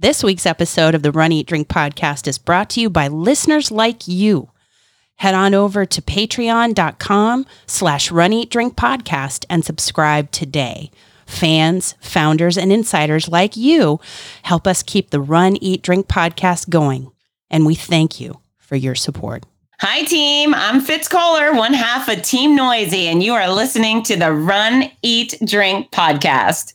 This week's episode of the Run Eat Drink podcast is brought to you by listeners like you. Head on over to patreon.com slash run eat drink podcast and subscribe today. Fans, founders, and insiders like you help us keep the Run Eat Drink podcast going. And we thank you for your support. Hi, team. I'm Fitz Koehler, one half of Team Noisy, and you are listening to the Run, Eat, Drink podcast.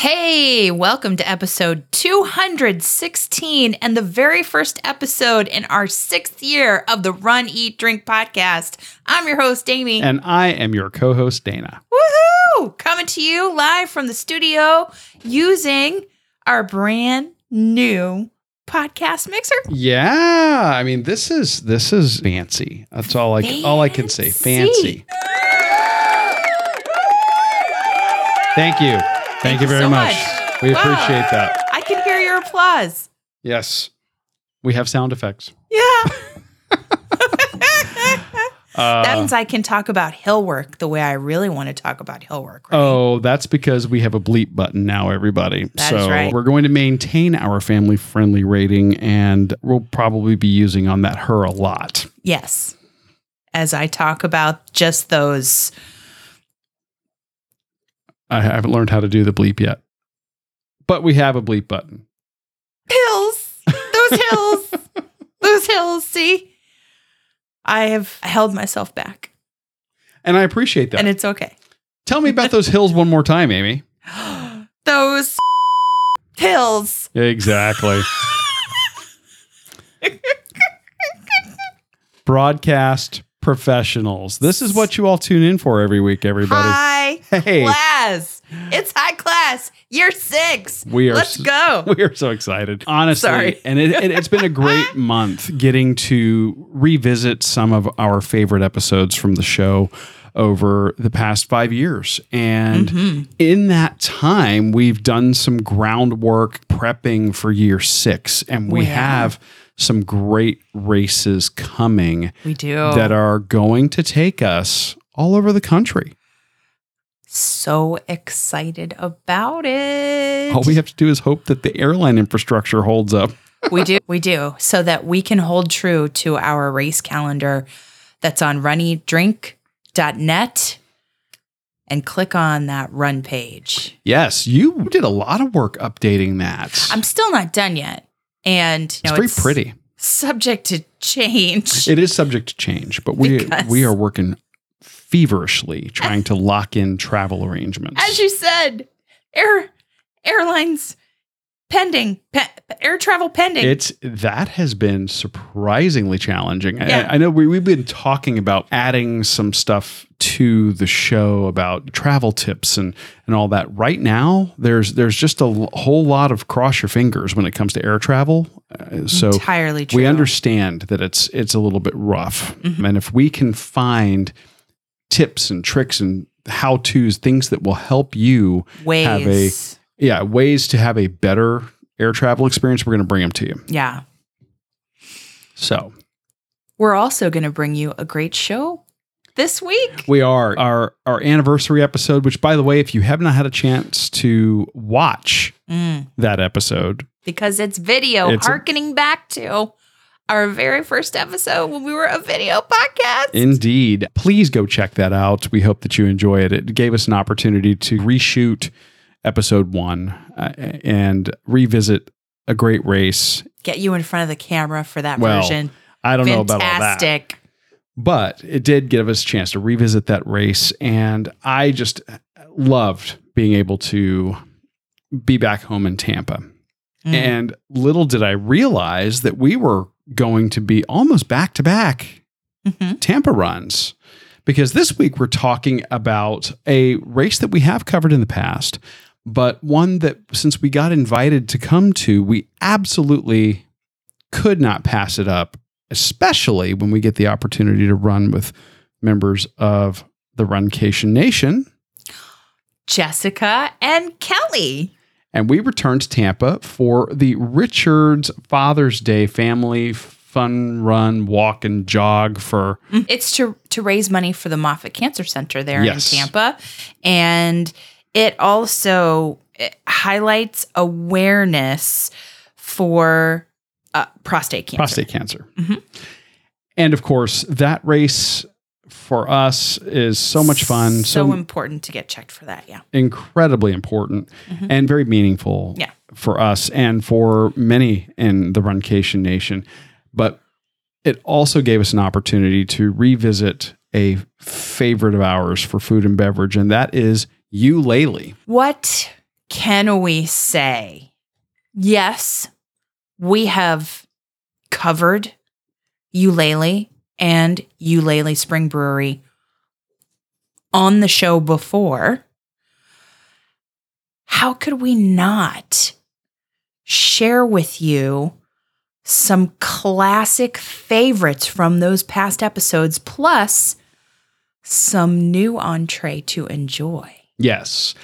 Hey, welcome to episode 216 and the very first episode in our sixth year of the Run, Eat, Drink podcast. I'm your host, Amy. And I am your co host, Dana. Woohoo! Coming to you live from the studio using our brand new podcast mixer. Yeah, I mean this is this is fancy. That's all I fancy. all I can say. Fancy. Thank you. Thank, you very so much. much. We wow. appreciate that. I can hear your applause. Yes. We have sound effects. Yeah. uh, that means I can talk about hill work the way I really want to talk about hill work. Right? Oh, that's because we have a bleep button now, everybody. That so right. we're going to maintain our family friendly rating and we'll probably be using on that her a lot. Yes. As I talk about just those I haven't learned how to do the bleep yet. But we have a bleep button. Hills. Those hills. Those hills. See? I have held myself back. And I appreciate that. And it's okay. Tell me about those hills one more time, Amy. those hills. Exactly. Broadcast professionals. This is what you all tune in for every week, everybody. High hey. class. It's high class. Year six. We are. Let's go. We are so excited. Honestly, Sorry. and it, it, it's been a great month getting to revisit some of our favorite episodes from the show over the past five years. And mm-hmm. in that time, we've done some groundwork prepping for year six, and we have some great races coming. We do. That are going to take us all over the country. So excited about it. All we have to do is hope that the airline infrastructure holds up. we do. We do. So that we can hold true to our race calendar that's on runeatdrink.net and click on that run page. Yes, you did a lot of work updating that. I'm still not done yet. And you know, it's very pretty. Subject to change. It is subject to change, but we because we are working feverishly trying to lock in travel arrangements. As you said, air airlines pending pe- air travel pending it's that has been surprisingly challenging yeah. I, I, know we, we've been talking about adding some stuff to the show about travel tips and and all that right now there's there's just a l- whole lot of cross your fingers when it comes to air travel uh, so entirely true. we understand that it's it's a little bit rough mm-hmm. and if we can find tips and tricks and how to's things that will help you Ways. have a yeah, ways to have a better air travel experience, we're going to bring them to you. Yeah. So, we're also going to bring you a great show this week. We are our our anniversary episode, which by the way, if you have not had a chance to watch mm. that episode, because it's video, it's harkening a, back to our very first episode when we were a video podcast. Indeed. Please go check that out. We hope that you enjoy it. It gave us an opportunity to reshoot episode one uh, and revisit a great race. Get you in front of the camera for that well, version. I don't Fantastic. know about all that. But it did give us a chance to revisit that race. And I just loved being able to be back home in Tampa. Mm. And little did I realize that we were going to be almost back to back Tampa runs because this week we're talking about a race that we have covered in the past, but one that since we got invited to come to, we absolutely could not pass it up, especially when we get the opportunity to run with members of the Runcation Nation. Jessica and Kelly. And we returned to Tampa for the Richards Father's Day family fun run, walk, and jog for. It's to to raise money for the Moffitt Cancer Center there Yes. in Tampa, and it also it highlights awareness for uh, prostate cancer. prostate cancer. Mhm. And of course, that race for us is so much fun, So, so, important to get checked for that. Yeah. incredibly important Mhm. and very meaningful Yeah. for us and for many in the Runcation Nation. But it also gave us an opportunity to revisit a favorite of ours for food and beverage, and that is Ulele. What can we say? Yes, we have covered Ulele and Ulele Spring Brewery on the show before. How could we not share with you some classic favorites from those past episodes, plus some new entree to enjoy? Yes.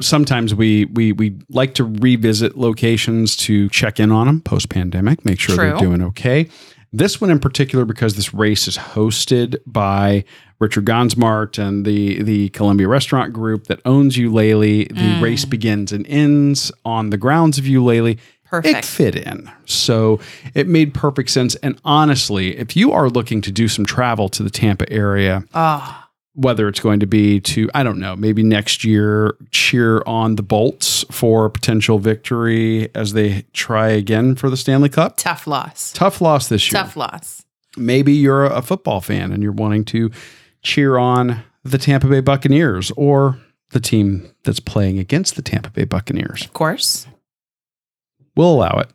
Sometimes we we we like to revisit locations to check in on them post pandemic, make sure they're doing okay. This one in particular, because this race is hosted by Richard Gonzmart and the the Columbia Restaurant Group that owns Ulele. The Mm. race begins and ends on the grounds of Ulele. Perfect. It fit in. So it made perfect sense. And honestly, if you are looking to do some travel to the Tampa area, Oh, whether it's going to be to I don't know, maybe next year cheer on the Bolts for potential victory as they try again for the Stanley Cup. tough loss. Tough loss this year. Tough loss. Maybe you're a football fan and you're wanting to cheer on the Tampa Bay Buccaneers or the team that's playing against the Tampa Bay Buccaneers. Of course. We'll allow it.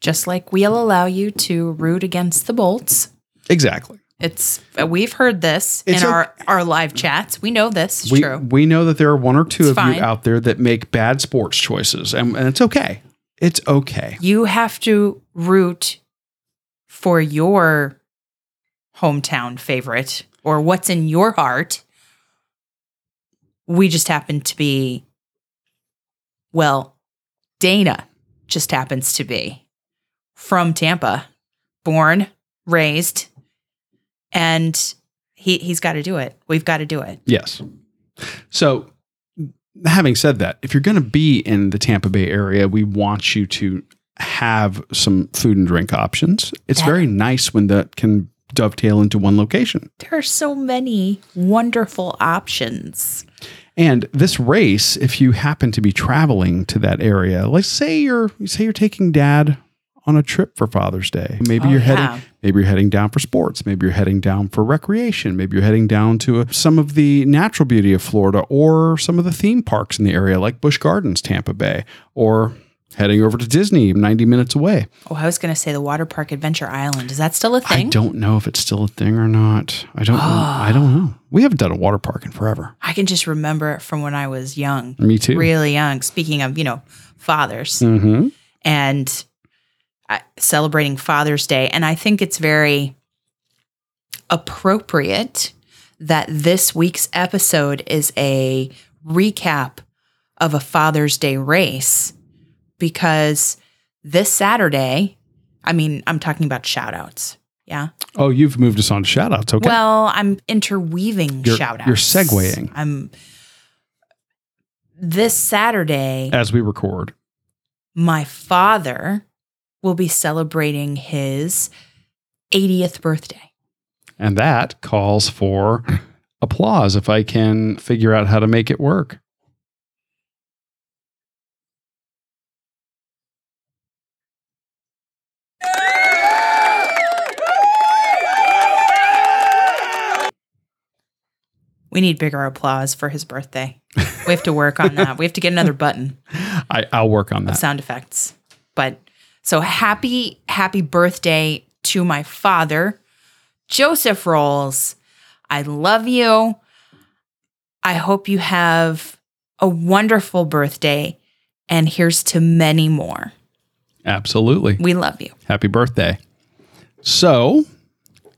Just like we'll allow you to root against the Bolts. Exactly. It's uh, we've heard this It's in o- our our live chats. We know this is we, true. we know that there are one or two It's of fine. you out there that make bad sports choices, and, and it's okay. It's okay. You have to root for your hometown favorite or what's in your heart. We just happen to be well, Dana just happens to be from Tampa, born, raised, and he he's got to do it. We've got to do it. Yes. So, having said that, if you're going to be in the Tampa Bay area, we want you to have some food and drink options. It's That- very nice when that can dovetail into one location. There are so many wonderful options. And this race, if you happen to be traveling to that area, let's say you're say you're taking dad on a trip for Father's Day. Maybe Oh, you're yeah. heading maybe you're heading down for sports, maybe you're heading down for recreation, maybe you're heading down to uh some of the natural beauty of Florida or some of the theme parks in the area like Busch Gardens, Tampa Bay, or heading over to Disney 90 minutes away. Oh, I was going to say the water park Adventure Island. Is that still a thing? I don't know if it's still a thing or not. I don't know. I don't know. We haven't done a water park in forever. I can just remember it from when I was young, Me too. really young. Speaking of, you know, fathers Mhm. and Uh, celebrating Father's Day. And I think it's very appropriate that this week's episode is a recap of a Father's Day race because this Saturday, I mean, I'm talking about shout outs. Yeah. Oh, you've moved us on to shout outs. Okay. Well, I'm interweaving You're- shout outs. you're segueing. I'm this Saturday, as we record. my father will be celebrating his 80th birthday. And that calls for applause if I can figure out how to make it work. We need bigger applause for his birthday. We have to work on that. We have to get another button I, I'll work on that. sound effects. But so happy, happy birthday to my father, Joseph Rolls. I love you. I hope you have a wonderful birthday, and here's to many more. Absolutely. We love you. Happy birthday. So,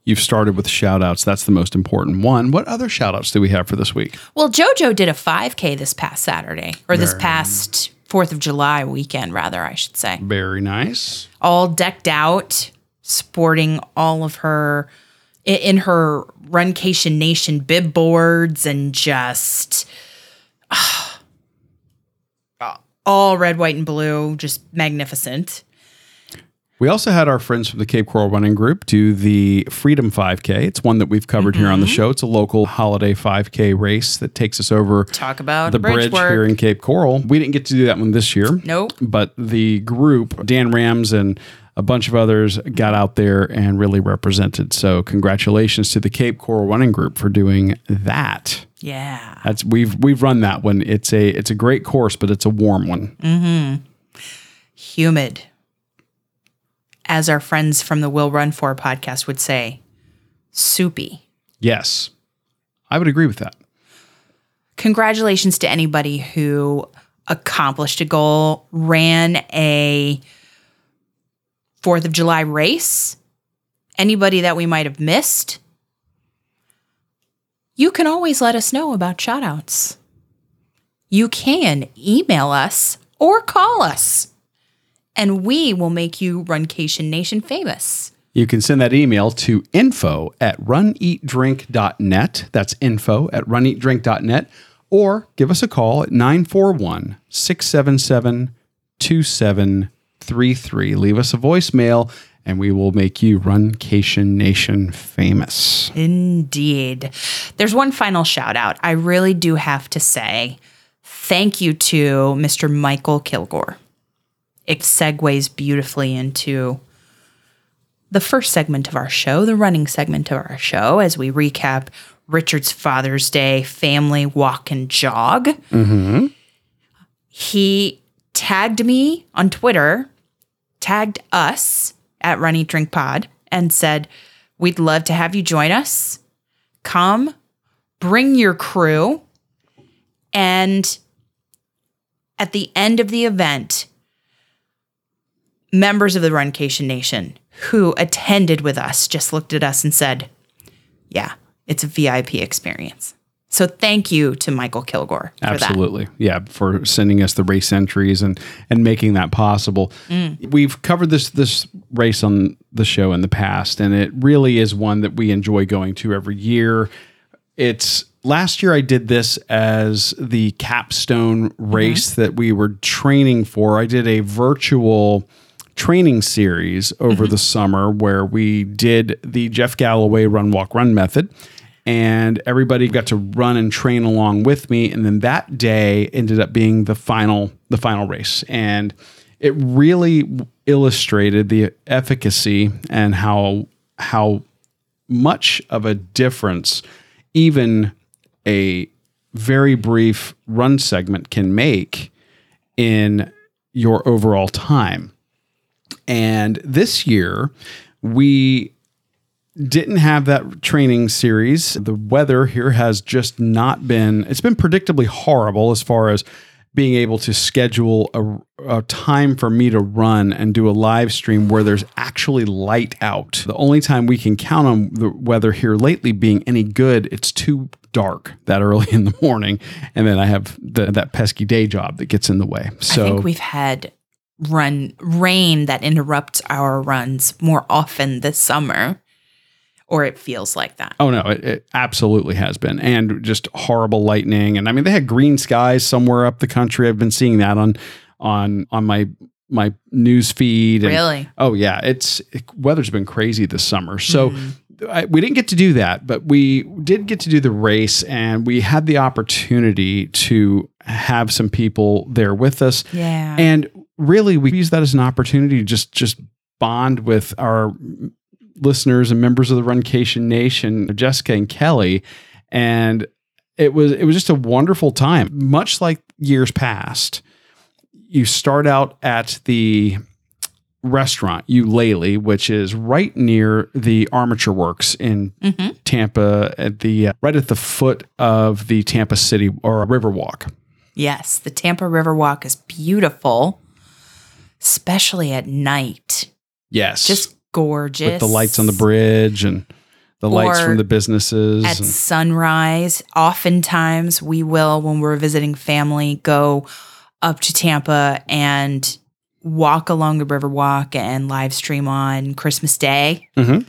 you've started with shout outs. That's the most important one. What other shout outs do we have for this week? Well, JoJo did a 5K this past Saturday, or this past 4th of July weekend, rather, I should say. Very nice. All decked out, sporting all of her, in her Runcation Nation bib boards and just ah, ah. all red, white, and blue, just magnificent. We also had our friends from the Cape Coral Running Group do the Freedom 5K. It's one that we've covered here on the mm-hmm. show. It's a local holiday 5K race that takes us over Talk about the bridge, bridge here in Cape Coral. We didn't get to do that one this year. Nope. But the group, Dan Rams and a bunch of others, got out there and really represented. So congratulations to the Cape Coral Running Group for doing that. Yeah. That's we've we've run that one. It's a it's a great course, but it's a warm one. Mm-hmm. humid. As our friends from the Will Run For podcast would say, soupy. Yes. I would agree with that. Congratulations to anybody who accomplished a goal, ran a 4th of July race, anybody that we might have missed. You can always let us know about shoutouts. You can email us or call us, and we will make you Runcation Nation famous. You can send that email to info at runeatdrink.net. That's info at runeatdrink.net. Or give us a call at 941 677 2733. Leave us a voicemail and we will make you Runcation Nation famous. Indeed. There's one final shout out. I really do have to say thank you to Mr. Michael Kilgore. It segues beautifully into the first segment of our show, the running segment of our show, as we recap Richard's Father's Day family walk and jog. Mm-hmm. He tagged me on Twitter, tagged us at Run Eat Drink Pod, and said, We'd love to have you join us. Come, bring your crew. And at the end of the event, members of the Runcation Nation who attended with us just looked at us and said, Yeah, it's a VIP experience. So thank you to Michael Kilgore for that. Absolutely. Yeah, for sending us the race entries and and making that possible. Mm. We've covered this this race on the show in the past and it really is one that we enjoy going to every year. It's last year I did this as the capstone race that we were training for. I did a virtual training series over mm-hmm. the summer where we did the Jeff Galloway run walk run method. And everybody got to run and train along with me. And then that day ended up being the final the final race. And it really illustrated the efficacy and how how much of a difference even a very brief run segment can make in your overall time. And this year, we didn't have that training series. The weather here has just not been, it's been predictably horrible as far as being able to schedule a, a time for me to run and do a live stream where there's actually light out. The only time we can count on the weather here lately being any good, it's too dark that early in the morning. And then I have the, that pesky day job that gets in the way. So I think we've had run rain that interrupts our runs more often this summer, or it feels like that. Oh no, it, it absolutely has been, and just horrible lightning. And I mean, they had green skies somewhere up the country. I've been seeing that on on on my my news feed. And, Really? Oh yeah, it's it, weather's been crazy this summer. So. Mm-hmm. I, we didn't get to do that, but we did get to do the race, and we had the opportunity to have some people there with us. Yeah. And really, we use that as an opportunity to just just bond with our listeners and members of the Runcation Nation, Jessica and Kelly, and it was it was just a wonderful time. Much like years past, you start out at the restaurant Ulele, which is right near the Armature Works in Tampa, at the uh, right at the foot of the Tampa City or Riverwalk. Yes, the Tampa Riverwalk is beautiful, especially at night. Yes. Just gorgeous. with the lights on the bridge and the lights Or from the businesses. At and- sunrise, oftentimes we will, when we're visiting family, go up to Tampa and walk along the Riverwalk and live stream on Christmas Day. Mhm.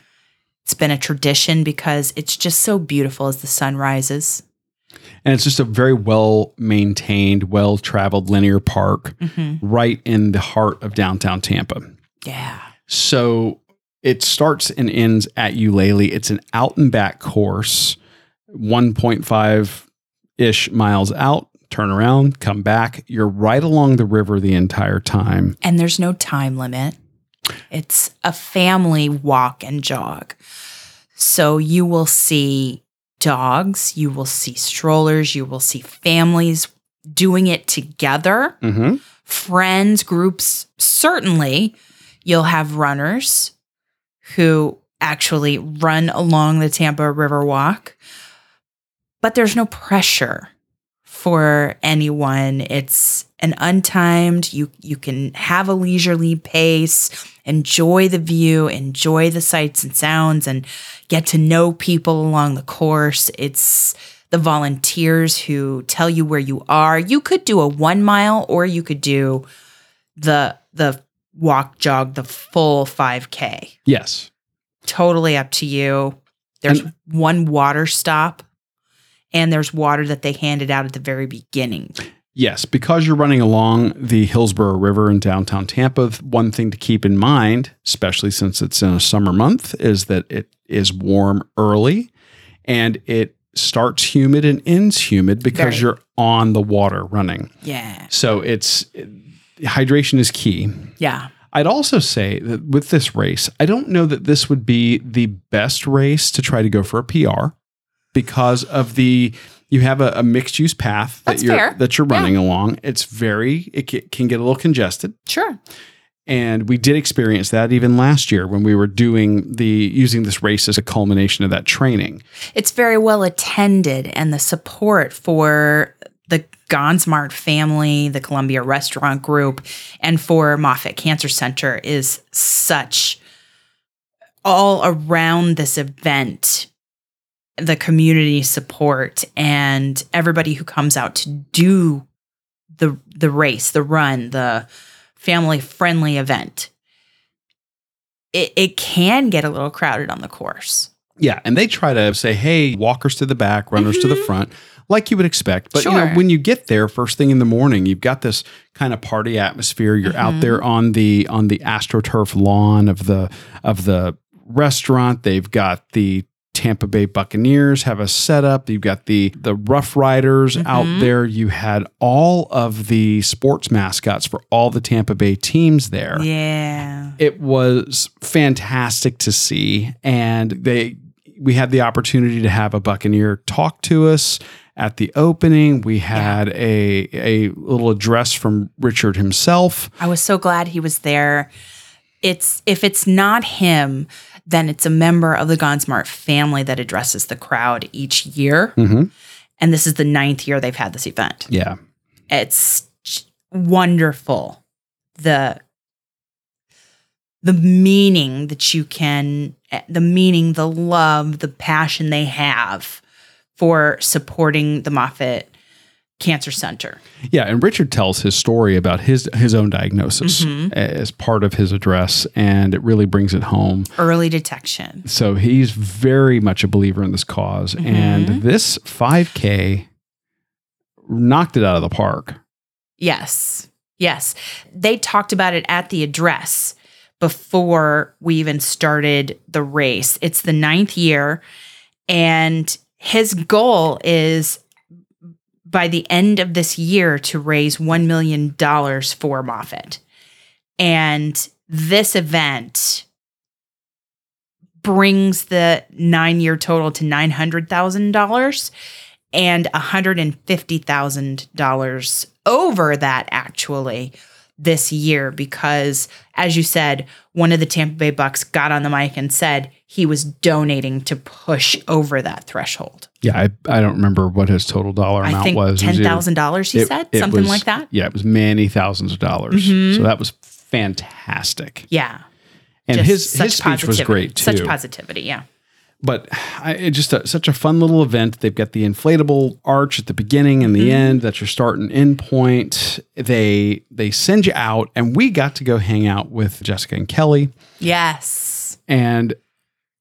It's been a tradition because it's just so beautiful as the sun rises. And it's just a very well maintained, well traveled linear park Mm-hmm. right in the heart of downtown Tampa. Yeah. So it starts and ends at Ulele. It's an out and back course, 1.5 ish miles out, turn around, come back. You're right along the river the entire time. And there's no time limit. It's a family walk and jog. So you will see dogs, you will see strollers, you will see families doing it together, Mm-hmm. friends, groups. Certainly, you'll have runners who actually run along the Tampa River Walk, but there's no pressure for anyone. It's an untimed, you you can have a leisurely pace, enjoy the view, enjoy the sights and sounds and get to know people along the course. It's the volunteers who tell you where you are. You could do a 1 mile or you could do the the walk jog the full 5k. Yes. Totally up to you. There's And- one water stop and there's water that they handed out at the very beginning. Yes, because you're running along the Hillsborough River in downtown Tampa, one thing to keep in mind, especially since it's in a summer month, is that it is warm early and it starts humid and ends humid because Very. you're on the water running. Yeah. So it's hydration is key. Yeah. I'd also say that with this race, I don't know that this would be the best race to try to go for a PR because of the you have a, a mixed use path that That's you're fair. that you're Yeah. running along. It's very it ca- can get a little congested, Sure. and we did experience that even last year when we were doing the using this race as a culmination of that training. It's very well attended, and the support for the Gonzmart family, the Columbia Restaurant Group, and for Moffitt Cancer Center is such all around this event. The community support and everybody who comes out to do the the race, the run, the family friendly event. It, it can get a little crowded on the course. Yeah, and they try to say, "Hey, walkers to the back, runners to the mm-hmm. front," like you would expect. But you know, when you get there first thing in the morning, you've got this kind of party atmosphere. You're out mm-hmm. there on the on the astroturf lawn of the of the restaurant. They've got the Tampa Bay Buccaneers have a setup. You've got the the Rough Riders mm-hmm. out there. You had all of the sports mascots for all the Tampa Bay teams there Yeah. it was fantastic to see and they we had the opportunity to have a buccaneer talk to us at the opening we had a a little address from richard himself I was so glad he was there. It's if it's not him, then it's a member of the Gonzmart family that addresses the crowd each year. Mhm. And this is the ninth year they've had this event. yeah It's wonderful. The the meaning that you can the meaning, the love, the passion they have for supporting the Moffitt Cancer Center. yeah and richard tells his story about his his own diagnosis Mhm. as part of his address and it really brings it home Early detection. so he's very much a believer in this because and this 5k knocked it out of the park Yes. Yes. They talked about it at the address before we even started the race. It's the ninth year, and his goal is by the end of this year to raise $1 million for Moffitt. And this event brings the nine year total to $900,000 and $150,000 over that actually this year because, as you said, one of the Tampa Bay Bucks got on the mic and said he was donating to push over that threshold. Yeah, I, I don't remember what his total dollar amount I think was. Ten thousand dollars. He it- said it something was- like that. Yeah, it was many thousands of dollars. Mhm. So that was fantastic. Yeah, And Just his his speech was great too. Such positivity. Yeah. But I, it's just a, such a fun little event. They've got the inflatable arch at the beginning and the Mhm. end. That's your start and end point. They they send you out, and we got to go hang out with Jessica and Kelly, Yes. and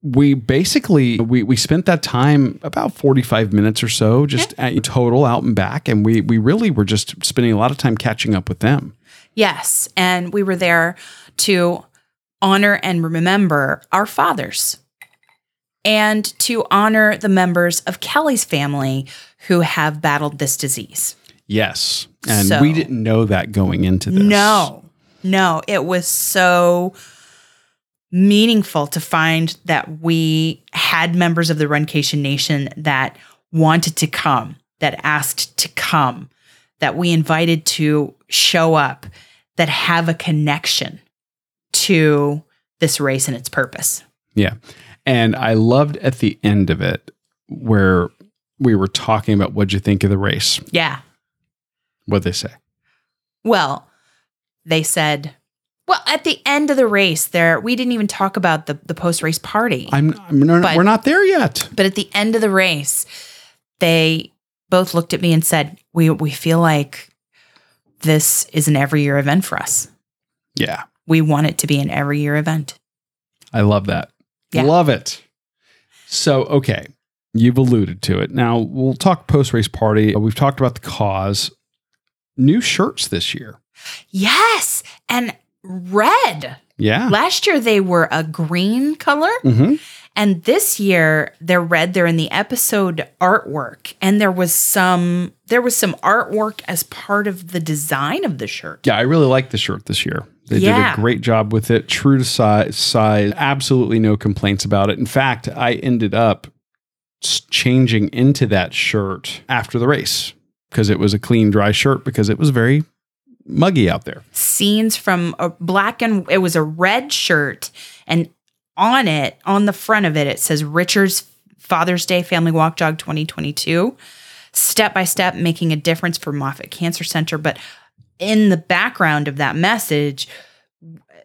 we basically we we spent that time about 45 minutes or so just at total out and back and we we really were just spending a lot of time catching up with them Yes. And we were there to honor and remember our fathers and to honor the members of Kelly's family who have battled this disease. yes and So- we didn't know that going into this No, no, it was so meaningful to find that we had members of the Runcation Nation that wanted to come, that asked to come, that we invited to show up, that have a connection to this race and its purpose. Yeah. And I loved at the end of it where we were talking about what'd you think of the race? Yeah. What'd they say? Well, they said, well, at the end of the race, there we didn't even talk about the, the post race party. I'm, I'm not, But- we're not there yet. But at the end of the race, they both looked at me and said, "We we feel like this is an every year event for us. Yeah. We want it to be an every year event." I love that. Yeah. Love it. So, okay. You've alluded to it. Now we'll talk post race party. We've talked about the cause. New shirts this year. Yes, and red. Yeah. Last year they were a green color, hmm and this year they're red. They're in the episode artwork, and there was some there was some artwork as part of the design of the shirt. Yeah, I really like the shirt this year. They Yeah. did a great job with it. True to size, size, absolutely no complaints about it. In fact, I ended up changing into that shirt after the race because it was a clean, dry shirt because it was very muggy out there. scenes from a black and it was a red shirt and on it on the front of it it says richard's father's day family walk jog 2022 step by step making a difference for moffitt cancer center but in the background of that message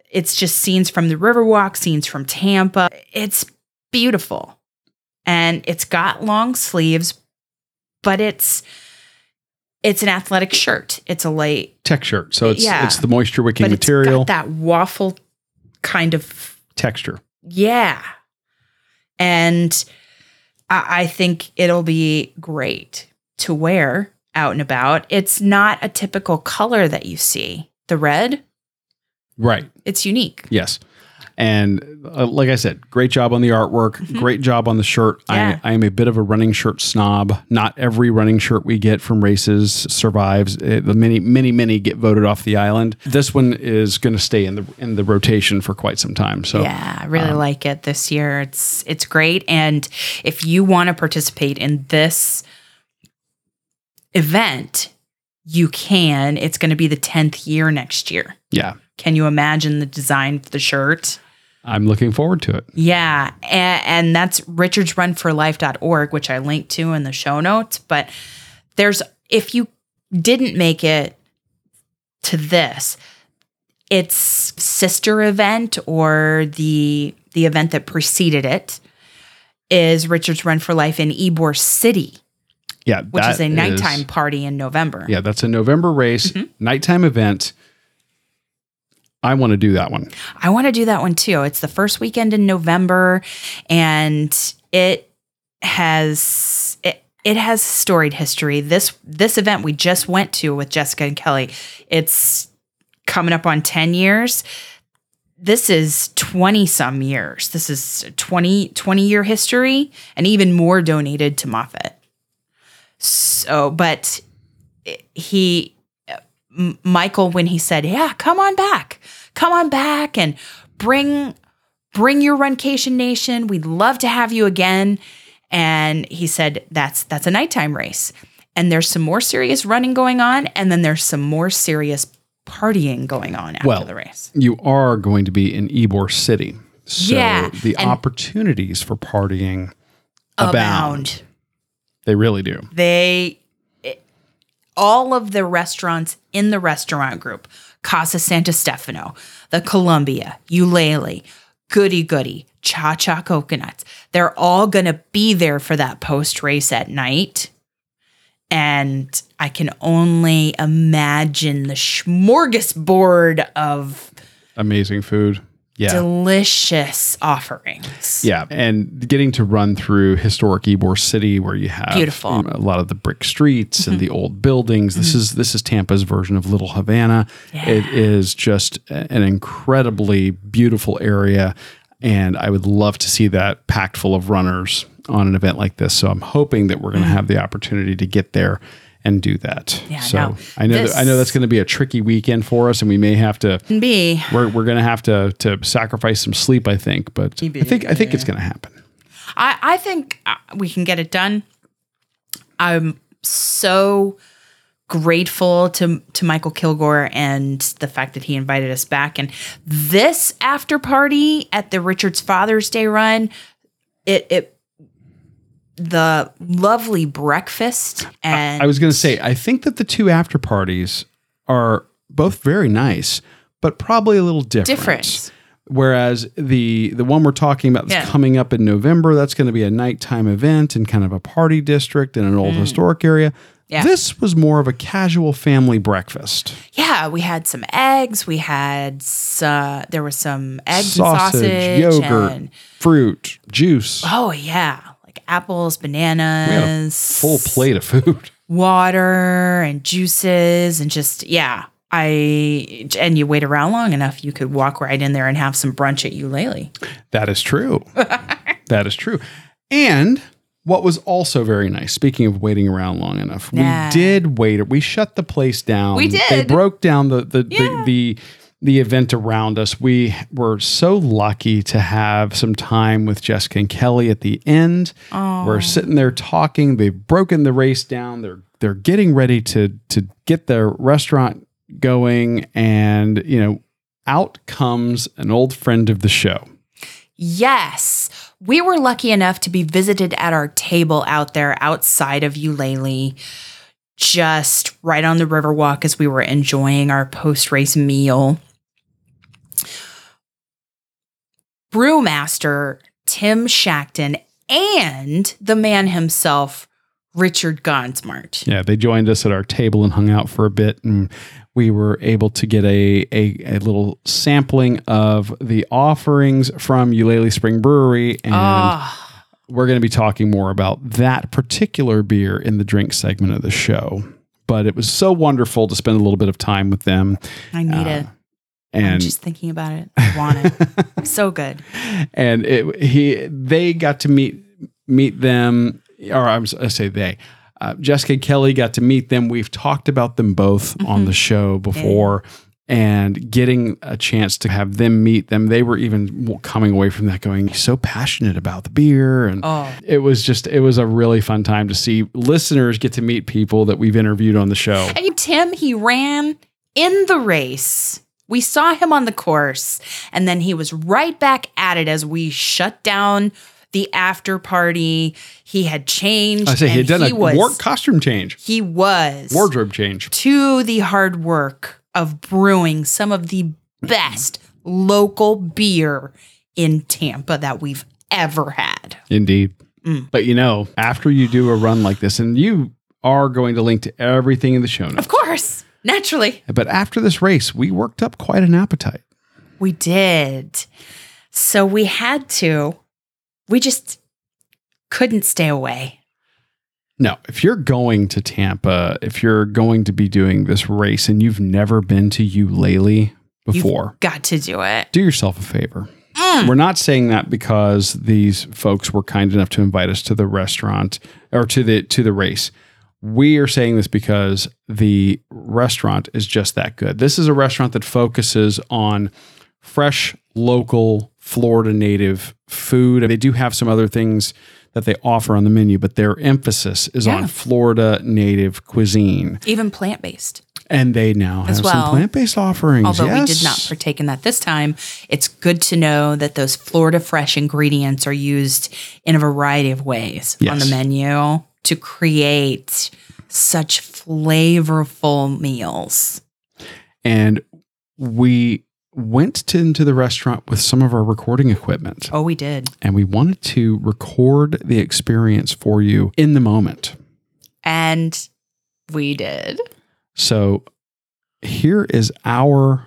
it's just scenes from the riverwalk scenes from tampa. It's beautiful. And it's got long sleeves but it's it's an athletic shirt. It's a light. Tech shirt. So it's Yeah. it's the moisture wicking material. got that waffle kind of texture. yeah. And I, I think it'll be great to wear out and about it's not a typical color that you see the red Right. it's unique Yes. And uh, like I said, great job on the artwork. Great job on the shirt. Mm-hmm. Yeah. I, I am a bit of a running shirt snob. Not every running shirt we get from races survives. Uh, the many, many, many get voted off the island. This one is going to stay in the in the rotation for quite some time. So yeah i really um, like it this year it's it's great and if you want to participate in this event you can it's going to be the 10th year next year yeah, can you imagine the design of the shirt I'm looking forward to it. Yeah, and, and that's richardsrunforlife.org, which I linked to in the show notes. But there's, if you didn't make it to this, its sister event or the the event that preceded it is Richards Run for Life in Ybor City, Yeah, which is a nighttime party in November. Yeah, that's a November race, Mm-hmm. nighttime event. I want to do that one. I want to do that one too. It's the first weekend in November and it has it, it has storied history. This this event we just went to with Jessica and Kelly. It's coming up on 10 years. This is 20 some years. This is 20 20 year history and even more donated to Moffitt. So, but he Michael when he said, "Yeah, come on back. Come on back and bring bring your Runcation Nation. We'd love to have you again." And he said, "That's that's a nighttime race. And there's some more serious running going on and then there's some more serious partying going on after Well, the race. You are going to be in Ybor City. So Yeah, the opportunities for partying abound. Abound. They really do. They, all of the restaurants in the restaurant group, Casa Santo Stefano, the Columbia, Ulele, Goody Goody, Cha Cha Coconuts, they're all going to be there for that post race at night. And I can only imagine the smorgasbord of Amazing food. Yeah. delicious offerings. Yeah, and getting to run through historic Ybor City, where you have Beautiful. Mm-hmm. a lot of the brick streets and the old buildings. This is this is Tampa's version of Little Havana. It is just an incredibly beautiful area, and I would love to see that packed full of runners on an event like this. So I'm hoping that we're going to have the opportunity to get there and do that. Yeah, so no, I know that, I know that's going to be a tricky weekend for us, and we may have to be. we're, we're going to have to to sacrifice some sleep, I think. But I think I think it's going to happen. I, I think uh, we can get it done. I'm so grateful to to Michael Kilgore and the fact that he invited us back. And this after party at the Richards Father's Day run, it it the lovely breakfast and I was going to say, I think that the two after parties are both very nice, but probably a little different. different. Whereas the the one we're talking about that's Yeah. coming up in November, that's going to be a nighttime event in kind of a party district in an old historic area. Mm. Yeah. This was more of a casual family breakfast. Yeah, we had some eggs. We had uh, there was some eggs Sausage, and sausage, yogurt, and fruit, juice. oh yeah, like apples, We had a bananas, full plate of food. water and juices and just yeah i and you wait around long enough you could walk right in there and have some brunch at Ulele. That is true. that is true. And what was also very nice, speaking of waiting around long enough, Yeah. we did wait. We shut the place down. We did. They broke down the the, Yeah. the the the event around us. We were so lucky to have some time with Jessica and Kelly at the end. We're sitting there talking. They've broken the race down. They're they're getting ready to to get their restaurant going, and you know, out comes an old friend of the show. yes we were lucky enough to be visited at our table out there outside of Ulele just right on the riverwalk as we were enjoying our post-race meal brewmaster tim shackton and the man himself richard gonzmart Yeah, they joined us at our table and hung out for a bit, and we were able to get a a, a little sampling of the offerings from Ulele Spring Brewery, and Ah. we're going to be talking more about that particular beer in the drink segment of the show. But it was so wonderful to spend a little bit of time with them, I need it. I'm just thinking about it. I want it. so good. and it, he they got to meet meet them or I'm, I say they uh, Jessica Kelly got to meet them we've talked about them both on the show before and getting a chance to have them meet them they were even coming away from that going so passionate about the beer and Oh. it was just it was a really fun time to see listeners get to meet people that we've interviewed on the show And Tim, he ran in the race. We saw him on the course, and then he was right back at it as we shut down the after party. He had changed. I say he had done a was, war costume change He was wardrobe change to the hard work of brewing some of the best local beer in Tampa that we've ever had. Indeed. Mm. But you know, after you do a run like this, and you are going to link to everything in the show notes. Of course, naturally. But after this race, we worked up quite an appetite. We did. So we had to, we just couldn't stay away. No, if you're going to Tampa, if you're going to be doing this race and you've never been to Ulele before, Got to do it. do yourself a favor. Mm. We're not saying that because these folks were kind enough to invite us to the restaurant or to the to the race. We are saying this because the restaurant is just that good. This is a restaurant that focuses on fresh, local, Florida native food. They do have some other things that they offer on the menu, but their emphasis is Yeah. on Florida native cuisine. Even plant based. And they now As have well. some plant based offerings. Although we did not partake in that this time, it's good to know that those Florida fresh ingredients are used in a variety of ways on the menu to create such flavorful meals. And we went to, into the restaurant with some of our recording equipment Oh, we did. and we wanted to record the experience for you in the moment. And we did. So here is our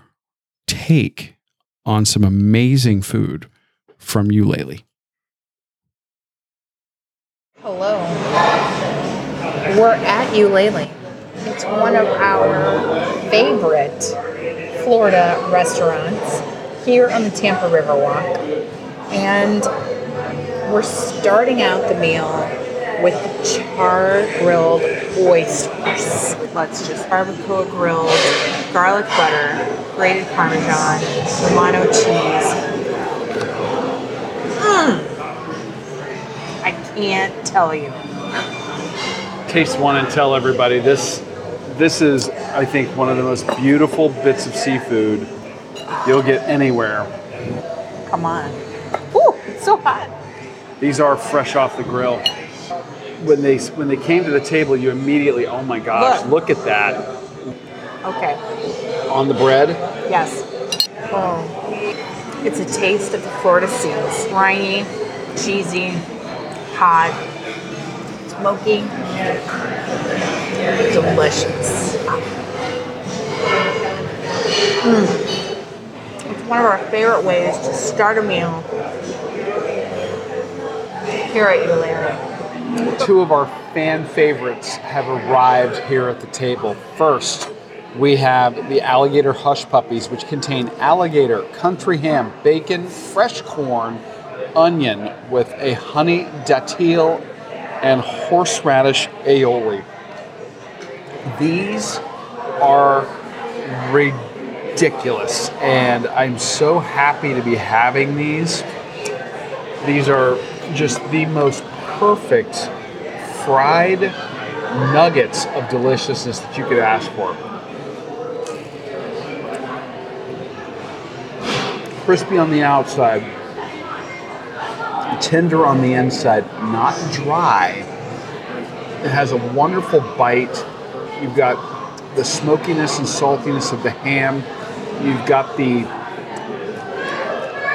take on some amazing food from Ulele. Hello. We're at Ulele. It's one of our favorite Florida restaurants here on the Tampa River Walk. And we're starting out the meal with char grilled oysters. Let's just barbacoa grilled, garlic butter, grated parmesan, Romano cheese. Mm. I can't tell you. Taste one and tell everybody this this is I think one of the most beautiful bits of seafood you'll get anywhere. Come on. Ooh, it's so hot. These are fresh off the grill. When they when they came to the table, you immediately, oh my gosh, Look. look at that Okay. on the bread. Yes. Oh. It's a taste of the Florida seas. Briny, cheesy, hot, smoky, delicious. Mm. It's one of our favorite ways to start a meal here at Ulele. Two of our fan favorites have arrived here at the table. First, we have the alligator hush puppies, which contain alligator, country ham, bacon, fresh corn, onion with a honey datil and horseradish aioli. These are ridiculous, and I'm so happy to be having these. These are just the most perfect fried nuggets of deliciousness that you could ask for. Crispy on the outside, tender on the inside, not dry. It has a wonderful bite. You've got the smokiness and saltiness of the ham. You've got the,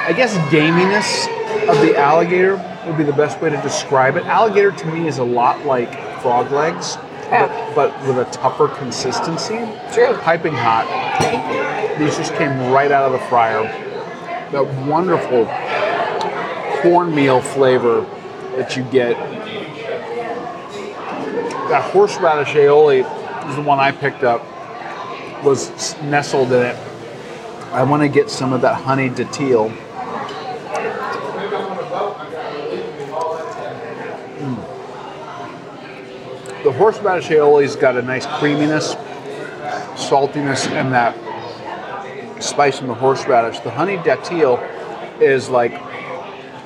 I guess, gaminess of the alligator would be the best way to describe it. Alligator to me is a lot like frog legs, Yeah. but, but with a tougher consistency. True. Piping hot. These just came right out of the fryer. That wonderful cornmeal flavor that you get. That horseradish aioli is the one I picked up. Was nestled in it. I want to get some of that honey datil. Mm. The horseradish aioli's got a nice creaminess, saltiness, and that spice from the horseradish. The honey datil is like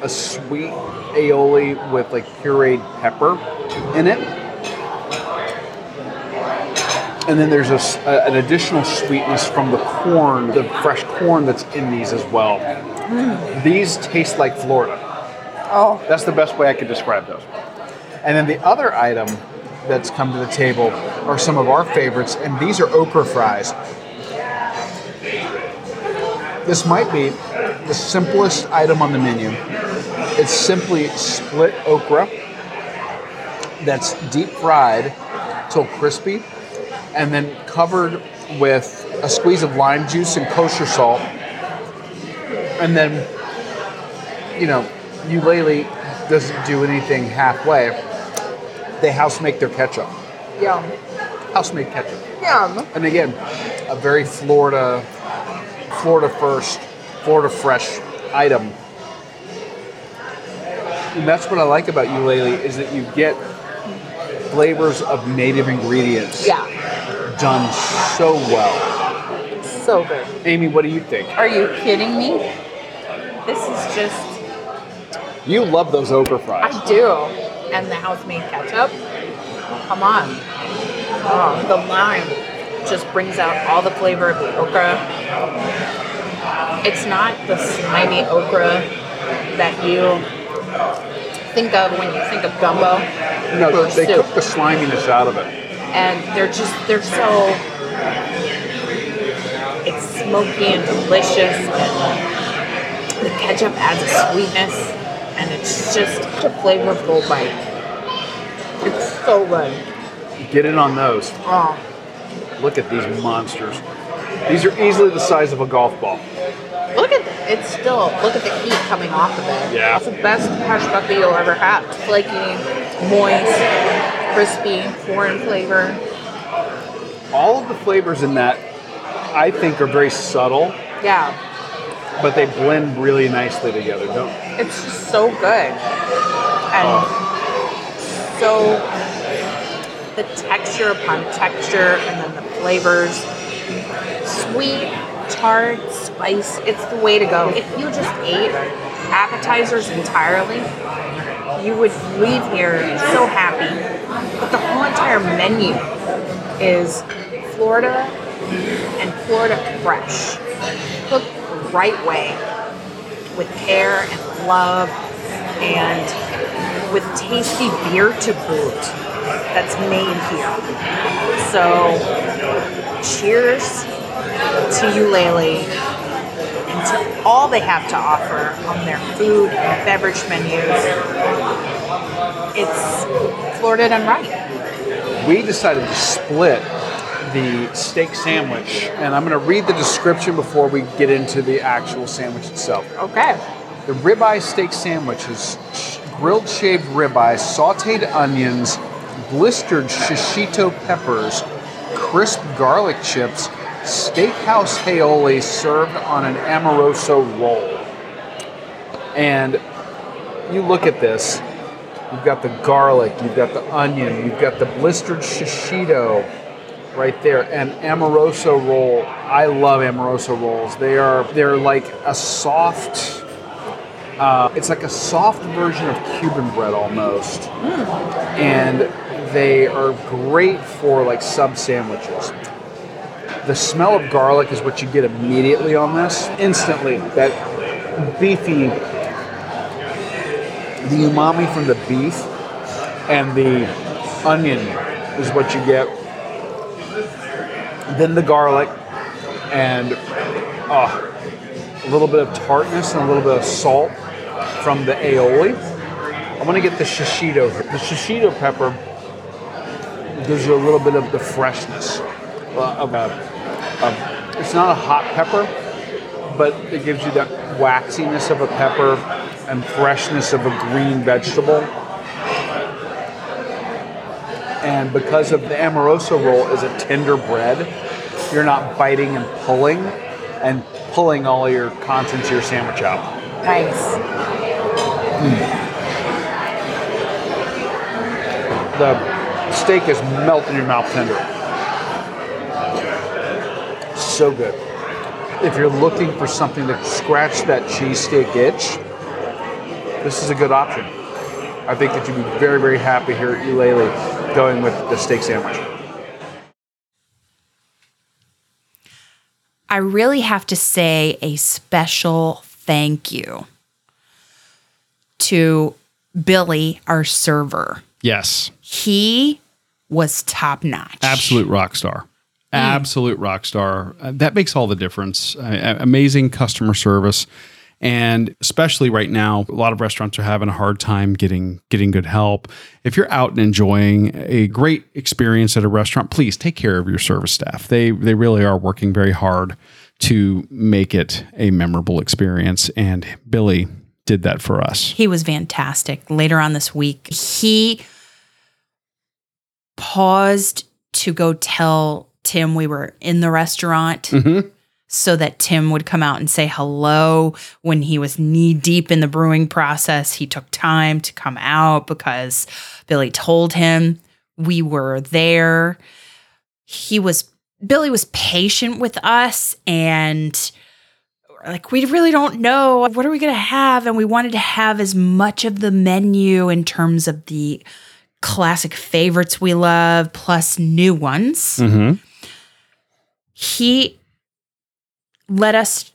a sweet aioli with like pureed pepper in it. And then there's a a an additional sweetness from the corn, the fresh corn that's in these as well. Mm. These taste like Florida. Oh, That's the best way I could describe those. And then the other item that's come to the table are some of our favorites, and these are okra fries. This might be the simplest item on the menu. It's simply split okra that's deep fried till crispy, and then covered with a squeeze of lime juice and kosher salt. And then, you know, Ulele doesn't do anything halfway. They house make their ketchup. yum. House made ketchup. Yum. And again, a very Florida, Florida first, Florida fresh item. That's what I like about Ulele is that you get flavors of native ingredients Yeah. done so well. So good. Amy, what do you think? Are you kidding me? This is just, You love those okra fries. I do. And the house made ketchup. Come on. Oh, the lime. just brings out all the flavor of the okra. It's not the slimy okra that you think of when you think of gumbo. No, they soup. cook the sliminess out of it. and they're just they're so it's smoky and delicious and the ketchup adds a sweetness and it's just a flavorful bite it's so good Get in on those. oh Look at these monsters. These are easily the size of a golf ball. Look at it's still look at the heat coming off of it Yeah. it's the best hash bucket you'll ever have flaky moist crispy foreign flavor All of the flavors in that, I think, are very subtle, yeah but they blend really nicely together, don't they? It's just so good. And oh. so the texture upon texture and then the flavors. Sweet, tart, spice, it's the way to go. If you just ate appetizers entirely, you would leave here so happy. But the whole entire menu is Florida and Florida fresh. Cooked the right way with care and love and with tasty beer to boot that's made here. So, cheers to Ulele and to all they have to offer on their food and beverage menus. It's Florida done right. we decided to split the steak sandwich, and I'm going to read the description before we get into the actual sandwich itself. Okay. The ribeye steak sandwich is grilled shaved ribeye, sauteed onions, blistered shishito peppers, crisp garlic chips, steakhouse aioli served on an amoroso roll. And you look at this, you've got the garlic, you've got the onion, you've got the blistered shishito right there, and amoroso roll. I love amoroso rolls. They are they're like a soft uh, it's like a soft version of Cuban bread almost. And they are great for like sub sandwiches. The smell of garlic is what you get immediately on this. Instantly, that beefy, the umami from the beef and the onion is what you get. Then the garlic and oh, a little bit of tartness and a little bit of salt from the aioli. I'm gonna get the shishito. The shishito pepper gives you a little bit of the freshness uh, of a. Of, it's not a hot pepper, but it gives you that waxiness of a pepper and freshness of a green vegetable. And because of the amoroso roll is a tender bread, you're not biting and pulling and pulling all your contents of your sandwich out. Nice. Mm. The steak is melting your mouth tender. So good. If you're looking for something to scratch that cheesesteak itch, this is a good option. I think that you'd be very, very happy here at Ulele going with the steak sandwich. I really have to say a special thank you to Billy, our server. Yes. He was top notch. Absolute rock star. Absolute rock star. Uh, that makes all the difference. Uh, amazing customer service. And especially right now, a lot of restaurants are having a hard time getting getting good help. If you're out and enjoying a great experience at a restaurant, please take care of your service staff. They they really are working very hard to make it a memorable experience. And Billy did that for us. He was fantastic. Later on this week, he paused to go tell Tim we were in the restaurant so that Tim would come out and say hello when he was knee deep in the brewing process. He took time to come out because Billy told him we were there. He was Billy was patient with us and like we really don't know what are we going to have and we wanted to have as much of the menu in terms of the classic favorites we love plus new ones Mm-hmm. He let us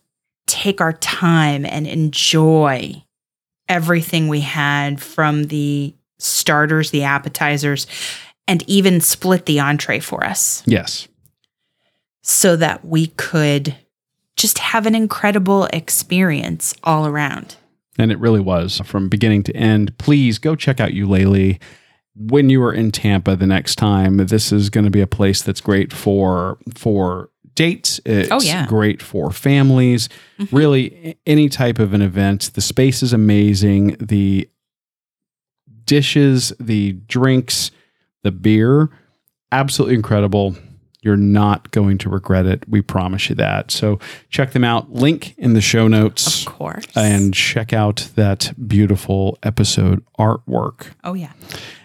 take our time and enjoy everything we had from the starters, the appetizers, and even split the entree for us Yes. so that we could just have an incredible experience all around. And it really was from beginning to end. Please go check out Ulele when you are in Tampa the next time. This is going to be a place that's great for for dates. Oh, it's Oh, yeah. great for families. Mm-hmm. Really, any type of an event. The space is amazing. The dishes, the drinks, the beer, absolutely incredible. You're not going to regret it. We promise you that. So check them out. Link in the show notes Of course. and check out that beautiful episode artwork. oh, yeah.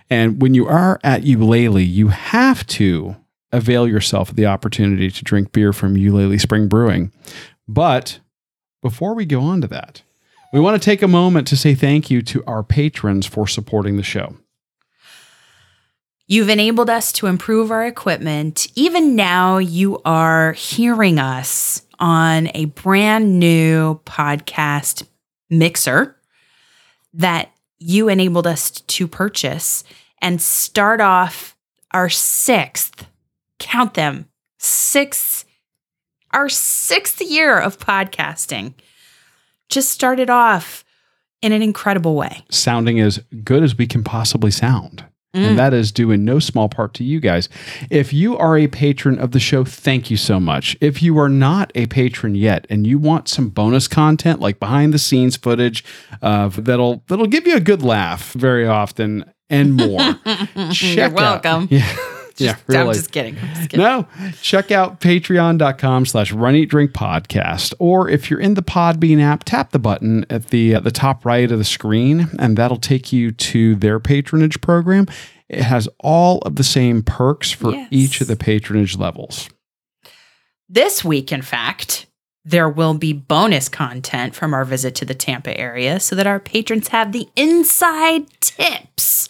And when you are at Ulele, you have to avail yourself of the opportunity to drink beer from Ulele Spring Brewing. But before we go on to that, we want to take a moment to say thank you to our patrons for supporting the show. You've enabled us to improve our equipment. Even now, you are hearing us on a brand new podcast mixer that you enabled us to purchase and start off our sixth, count them, sixth, our sixth year of podcasting. Just started off in an incredible way. Sounding as good as we can possibly sound. Mm. And that is due in no small part to you guys. If you are a patron of the show, thank you so much. If you are not a patron yet and you want some bonus content like behind the scenes footage uh, that'll that'll give you a good laugh very often and more, check You're welcome. out- welcome. yeah, yeah, I'm just kidding. I'm just kidding. No, check out patreon.com slash run eat drink podcast. Or if you're in the Podbean app, tap the button at the, at the top right of the screen, and that'll take you to their patronage program. It has all of the same perks for Yes. each of the patronage levels. This week, in fact, there will be bonus content from our visit to the Tampa area so that our patrons have the inside tips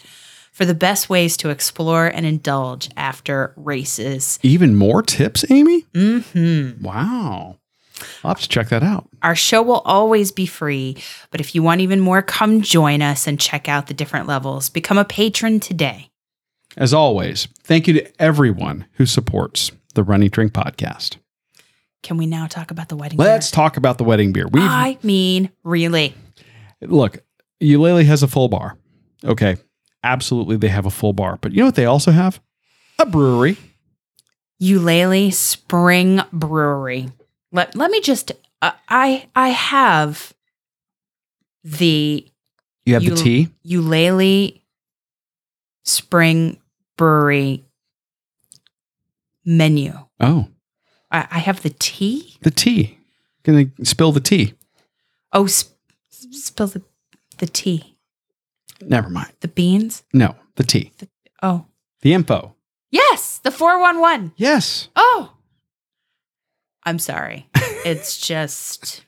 for the best ways to explore and indulge after races. Even more tips, Amy? hmm Wow. I'll have to check that out. Our show will always be free, but if you want even more, come join us and check out the different levels. Become a patron today. As always, thank you to everyone who supports the Run Eat Drink podcast. Can we now talk about the wedding? Beer? Let's beer? talk about the wedding beer. We've I mean, really. look, Ulele has a full bar. Okay. Absolutely, they have a full bar. But you know what they also have? A brewery. Ulele Spring Brewery. Let let me just uh, I I have the You have Eul- the tea. Ulele Spring Brewery menu. Oh, I, I have the tea. the tea. Gonna spill the tea. Oh, sp- spill the the tea. Never mind. The beans. No, the tea. Oh, The info. yes, the four one one. Yes. Oh, I'm sorry. It's just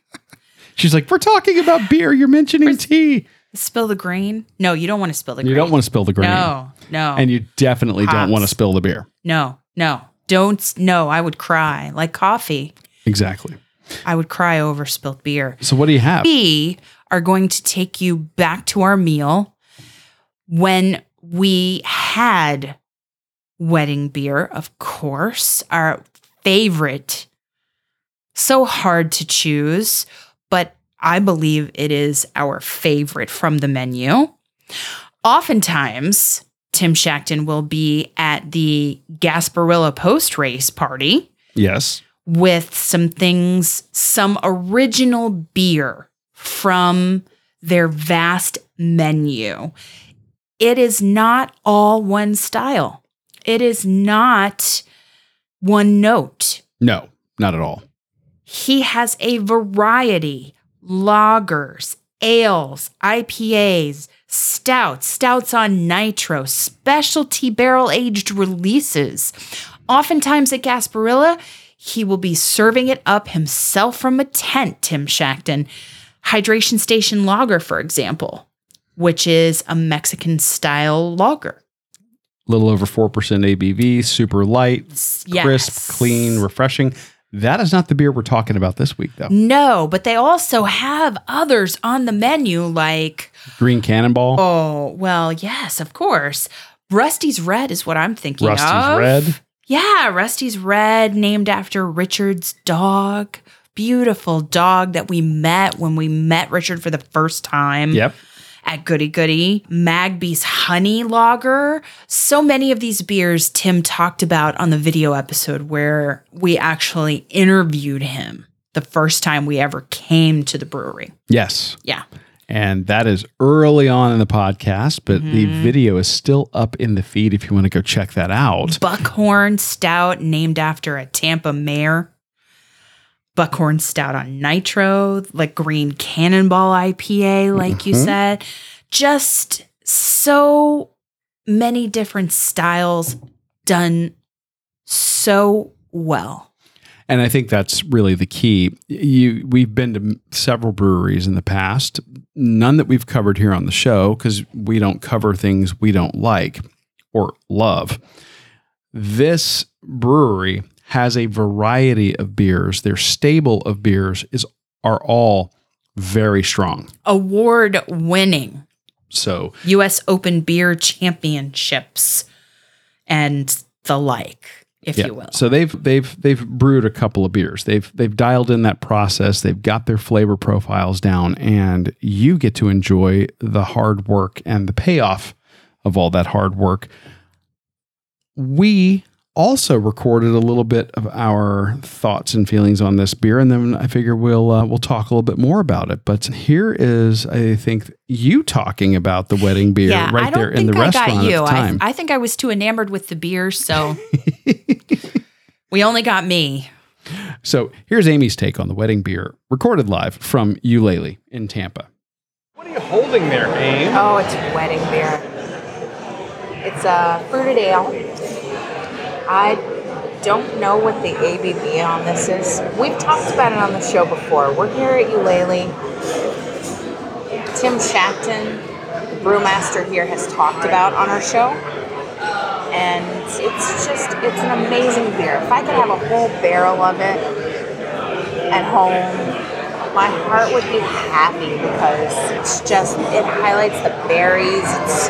She's like, we're talking about beer. You're mentioning tea. spill the grain. No, you don't want to spill the grain. You don't want to spill the grain. No, no. And you definitely don't want to spill the beer. No, no. Don't. No, I would cry. Like coffee. Exactly. I would cry over spilt beer. So what do you have? We are going to take you back to our meal when we had wedding beer, of course, our favorite. So hard to choose, but I believe it is our favorite from the menu. Oftentimes, Tim Shackton will be at the Gasparilla post race party Yes. with some things, some original beer from their vast menu. It is not all one style, it is not one note. No, not at all. He has a variety lagers, ales, IPAs, stouts, stouts on nitro, specialty barrel aged releases. Oftentimes at Gasparilla, he will be serving it up himself from a tent, Tim Shackton. Hydration Station Lager, for example, which is a Mexican style lager. little over 4% ABV, super light, Yes. crisp, clean, refreshing. That is not the beer we're talking about this week, though. No, but they also have others on the menu like, Green Cannonball, oh, well, yes, of course. Rusty's Red is what I'm thinking Rusty's of. Red. Yeah, Rusty's Red, named after Richard's dog. Beautiful dog that we met when we met Richard for the first time Yep. At Goody Goody. Magbee's Honey Lager. So many of these beers Tim talked about on the video episode where we actually interviewed him the first time we ever came to the brewery. Yes. Yeah. And that is early on in the podcast, but the Mm-hmm. video is still up in the feed if you want to go check that out. Buckhorn Stout, named after a Tampa mayor. Buckhorn Stout on Nitro, like Green Cannonball IPA, like you Mhm. said. Just so many different styles done so well. And I think that's really the key. You, we've been to several breweries in the past, none that we've covered here on the show because we don't cover things we don't like or love. This brewery has a variety of beers. Their stable of beers is are all very strong. Award winning So US Open Beer Championships and the like, if you will. So they've they've they've brewed a couple of beers. They've they've dialed in that process. They've got their flavor profiles down, and you get to enjoy the hard work and the payoff of all that hard work. We also recorded a little bit of our thoughts and feelings on this beer, and then I figure we'll uh, we'll talk a little bit more about it. But here is, I think, you talking about the wedding beer yeah, right there in the I restaurant got you. at the time. I, I think I was too enamored with the beer, so we only got me. So here's Amy's take on the wedding beer, recorded live from Ulele in Tampa. What are you holding there, Amy? Oh, it's a wedding beer. It's a fruited ale. I don't know what the ABV on this is. We've talked about it on the show before. We're here at Ulele. Tim Shackton, the brewmaster here, has talked about on our show. And it's just, it's an amazing beer. If I could have a whole barrel of it at home, my heart would be happy because it's just it highlights the berries. It's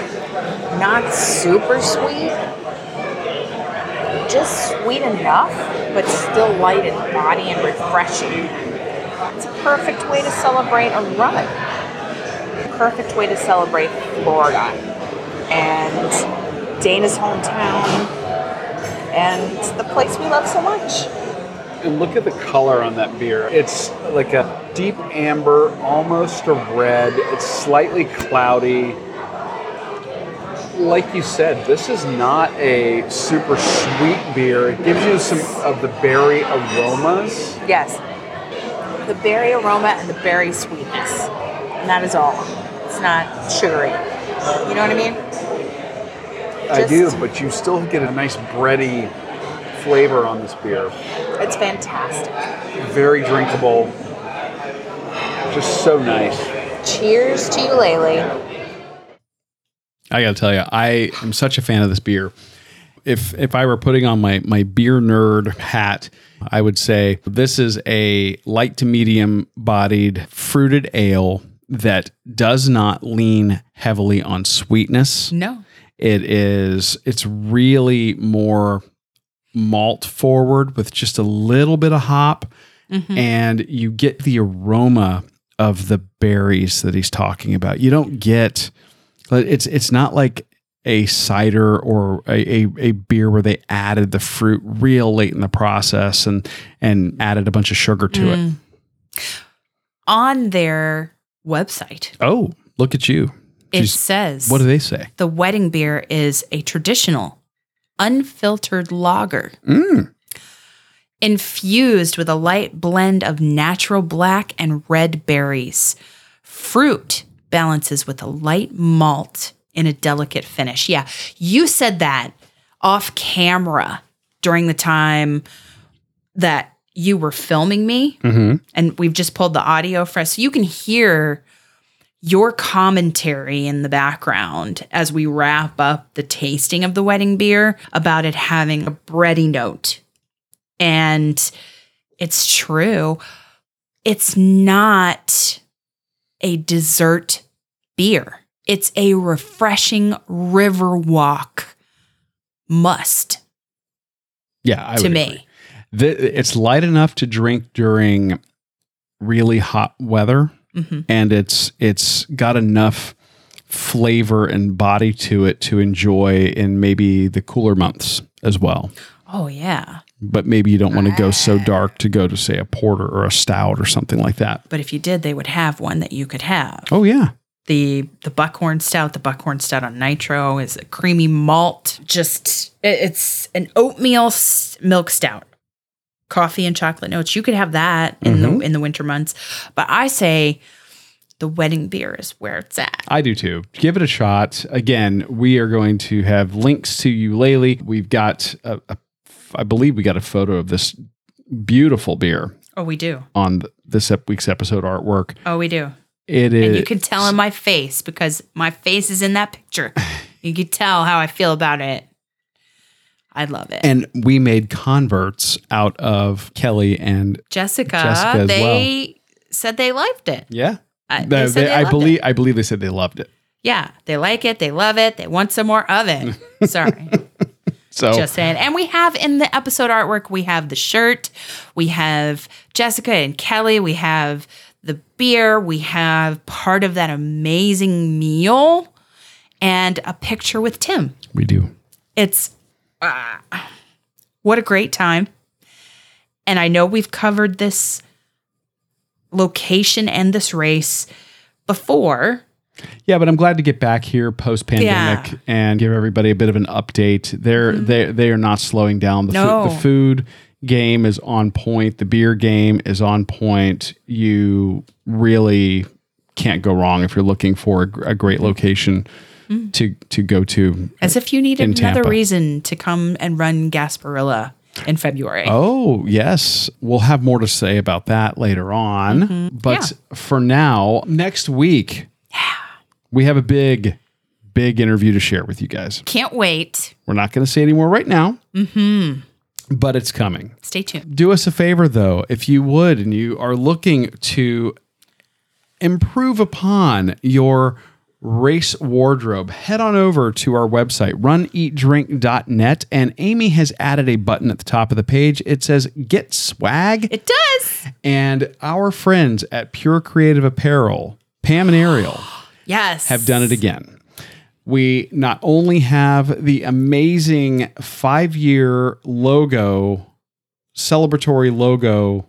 not super sweet, just sweet enough, but still light in body and refreshing. It's a perfect way to celebrate a run. Perfect way to celebrate Florida and Dana's hometown and the place we love so much. And look at the color on that beer. It's like a deep amber, almost a red. It's slightly cloudy. Like you said, this is not a super sweet beer. It gives you some of the berry aromas. Yes. The berry aroma and the berry sweetness. And that is all. It's not sugary. You know what I mean? I do, but you still get a nice bready flavor on this beer. It's fantastic. Very drinkable. Just so nice. Cheers to you, Laylee. I got to tell you, I am such a fan of this beer. If if I were putting on my my beer nerd hat, I would say this is a light to medium bodied fruited ale that does not lean heavily on sweetness. No. It is it's really more malt forward with just a little bit of hop mm-hmm. and you get the aroma of the berries that he's talking about. You don't get it's it's not like a cider or a, a, a beer where they added the fruit real late in the process and and added a bunch of sugar to it. On their website, Oh, look at you. it Jeez, says what do they say? the wedding beer is a traditional, unfiltered lager Mm. infused with a light blend of natural black and red berries. Fruit balances with a light malt in a delicate finish. Yeah, you said that off camera during the time that you were filming me, Mm-hmm. and we've just pulled the audio for us. So you can hear your commentary in the background as we wrap up the tasting of the wedding beer about it having a bready note. And it's true. It's not a dessert beer. It's a refreshing river walk must Yeah, I to me. The, it's light enough to drink during really hot weather, Mhm. and it's it's got enough flavor and body to it to enjoy in maybe the cooler months as well. Oh yeah. But maybe you don't want to go so dark to go to say a porter or a stout or something like that. But if you did, they would have one that you could have. Oh yeah, The the buckhorn stout, the buckhorn stout on nitro is a creamy malt. Just it- it's an oatmeal s- milk stout. Coffee and chocolate notes. You could have that in the mm-hmm. in the winter months. But I say the wedding beer is where it's at. I do too. Give it a shot. Again, we are going to have links to Ulele. We've got, a, a, I believe, we got a photo of this beautiful beer Oh, we do. on this week's episode artwork. Oh, we do. It is. And you can tell in my face because my face is in that picture. You can tell how I feel about it. I love it. and we made converts out of Kelly and Jessica, Jessica uh, they said they liked it. yeah. I, They- they they- they I believe. it. I believe they said they loved it. Yeah, they like it. They love it. They want some more of it. Sorry, So just saying. And we have in the episode artwork, we have the shirt, we have Jessica and Kelly, we have the beer, we have part of that amazing meal, and a picture with Tim. we do. It's uh, what a great time. And I know we've covered this location and this race before. Yeah, but I'm glad to get back here post pandemic Yeah. and give everybody a bit of an update. They're mm-hmm. they they are not slowing down. The, fu- No. the food game is on point. The beer game is on point. You really can't go wrong if you're looking for a, a great location mm. to to go to. As if you need In another Tampa. reason to come and run Gasparilla in February. Oh, yes. We'll have more to say about that later on. Mm-hmm. But for now, next week, we have a big, big interview to share with you guys. Can't wait. We're not going to say any more right now, mm-hmm. but it's coming. Stay tuned. Do us a favor, though, if you would, and you are looking to improve upon your race wardrobe, head on over to our website, runeatdrink.net, and Amy has added a button at the top of the page. It says Get Swag, It does. and our friends at Pure Creative Apparel, Pam and Ariel, Yes. have done it again. We not only have the amazing five year logo, celebratory logo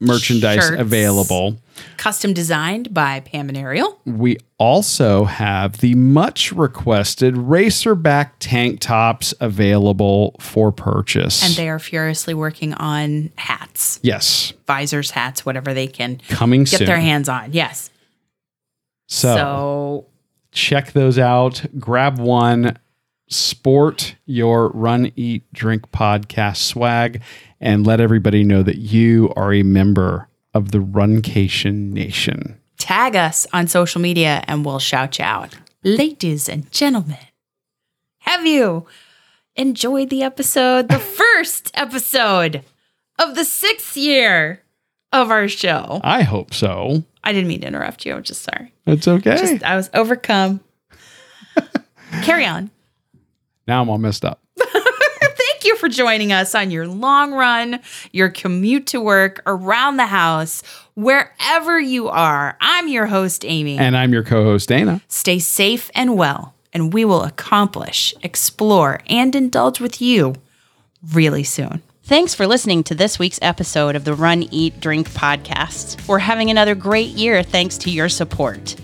merchandise Shirts. available, Custom designed by Pam and Ariel. we also have the much requested racerback tank tops available for purchase. And they are furiously working on hats, yes, visors, hats, whatever they can coming get soon. their hands on. Yes. So so check those out. Grab one, sport your Run, Eat, Drink podcast swag, and let everybody know that you are a member of the Runcation Nation. tag us on social media and we'll shout you out. Ladies and gentlemen, have you enjoyed the episode, the first episode of the sixth year of our show? I hope so. I didn't mean to interrupt you. I'm just sorry. It's okay. Just I was overcome. Carry on. now I'm all messed up. Thank you for joining us on your long run, your commute to work, around the house, wherever you are. I'm your host, Amy. And I'm your co host, Dana. Stay safe and well, and we will accomplish, explore, and indulge with you really soon. Thanks for listening to this week's episode of the Run, Eat, Drink podcast. We're having another great year thanks to your support.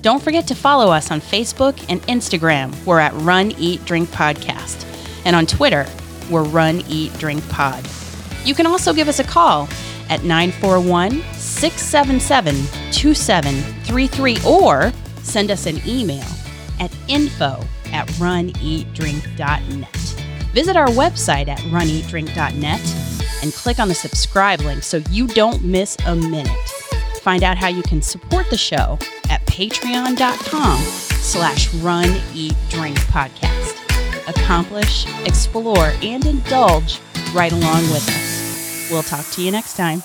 Don't forget to follow us on Facebook and Instagram. We're at Run, Eat, Drink Podcast. And on Twitter, we're Run, Eat, Drink Pod. You can also give us a call at 941 677 2733 or send us an email at info at runeatdrink.net. Visit our website at runeatdrink.net and click on the subscribe link so you don't miss a minute. Find out how you can support the show at patreon.com slash run eat drink podcast. Accomplish, explore, and indulge right along with us. We'll talk to you next time.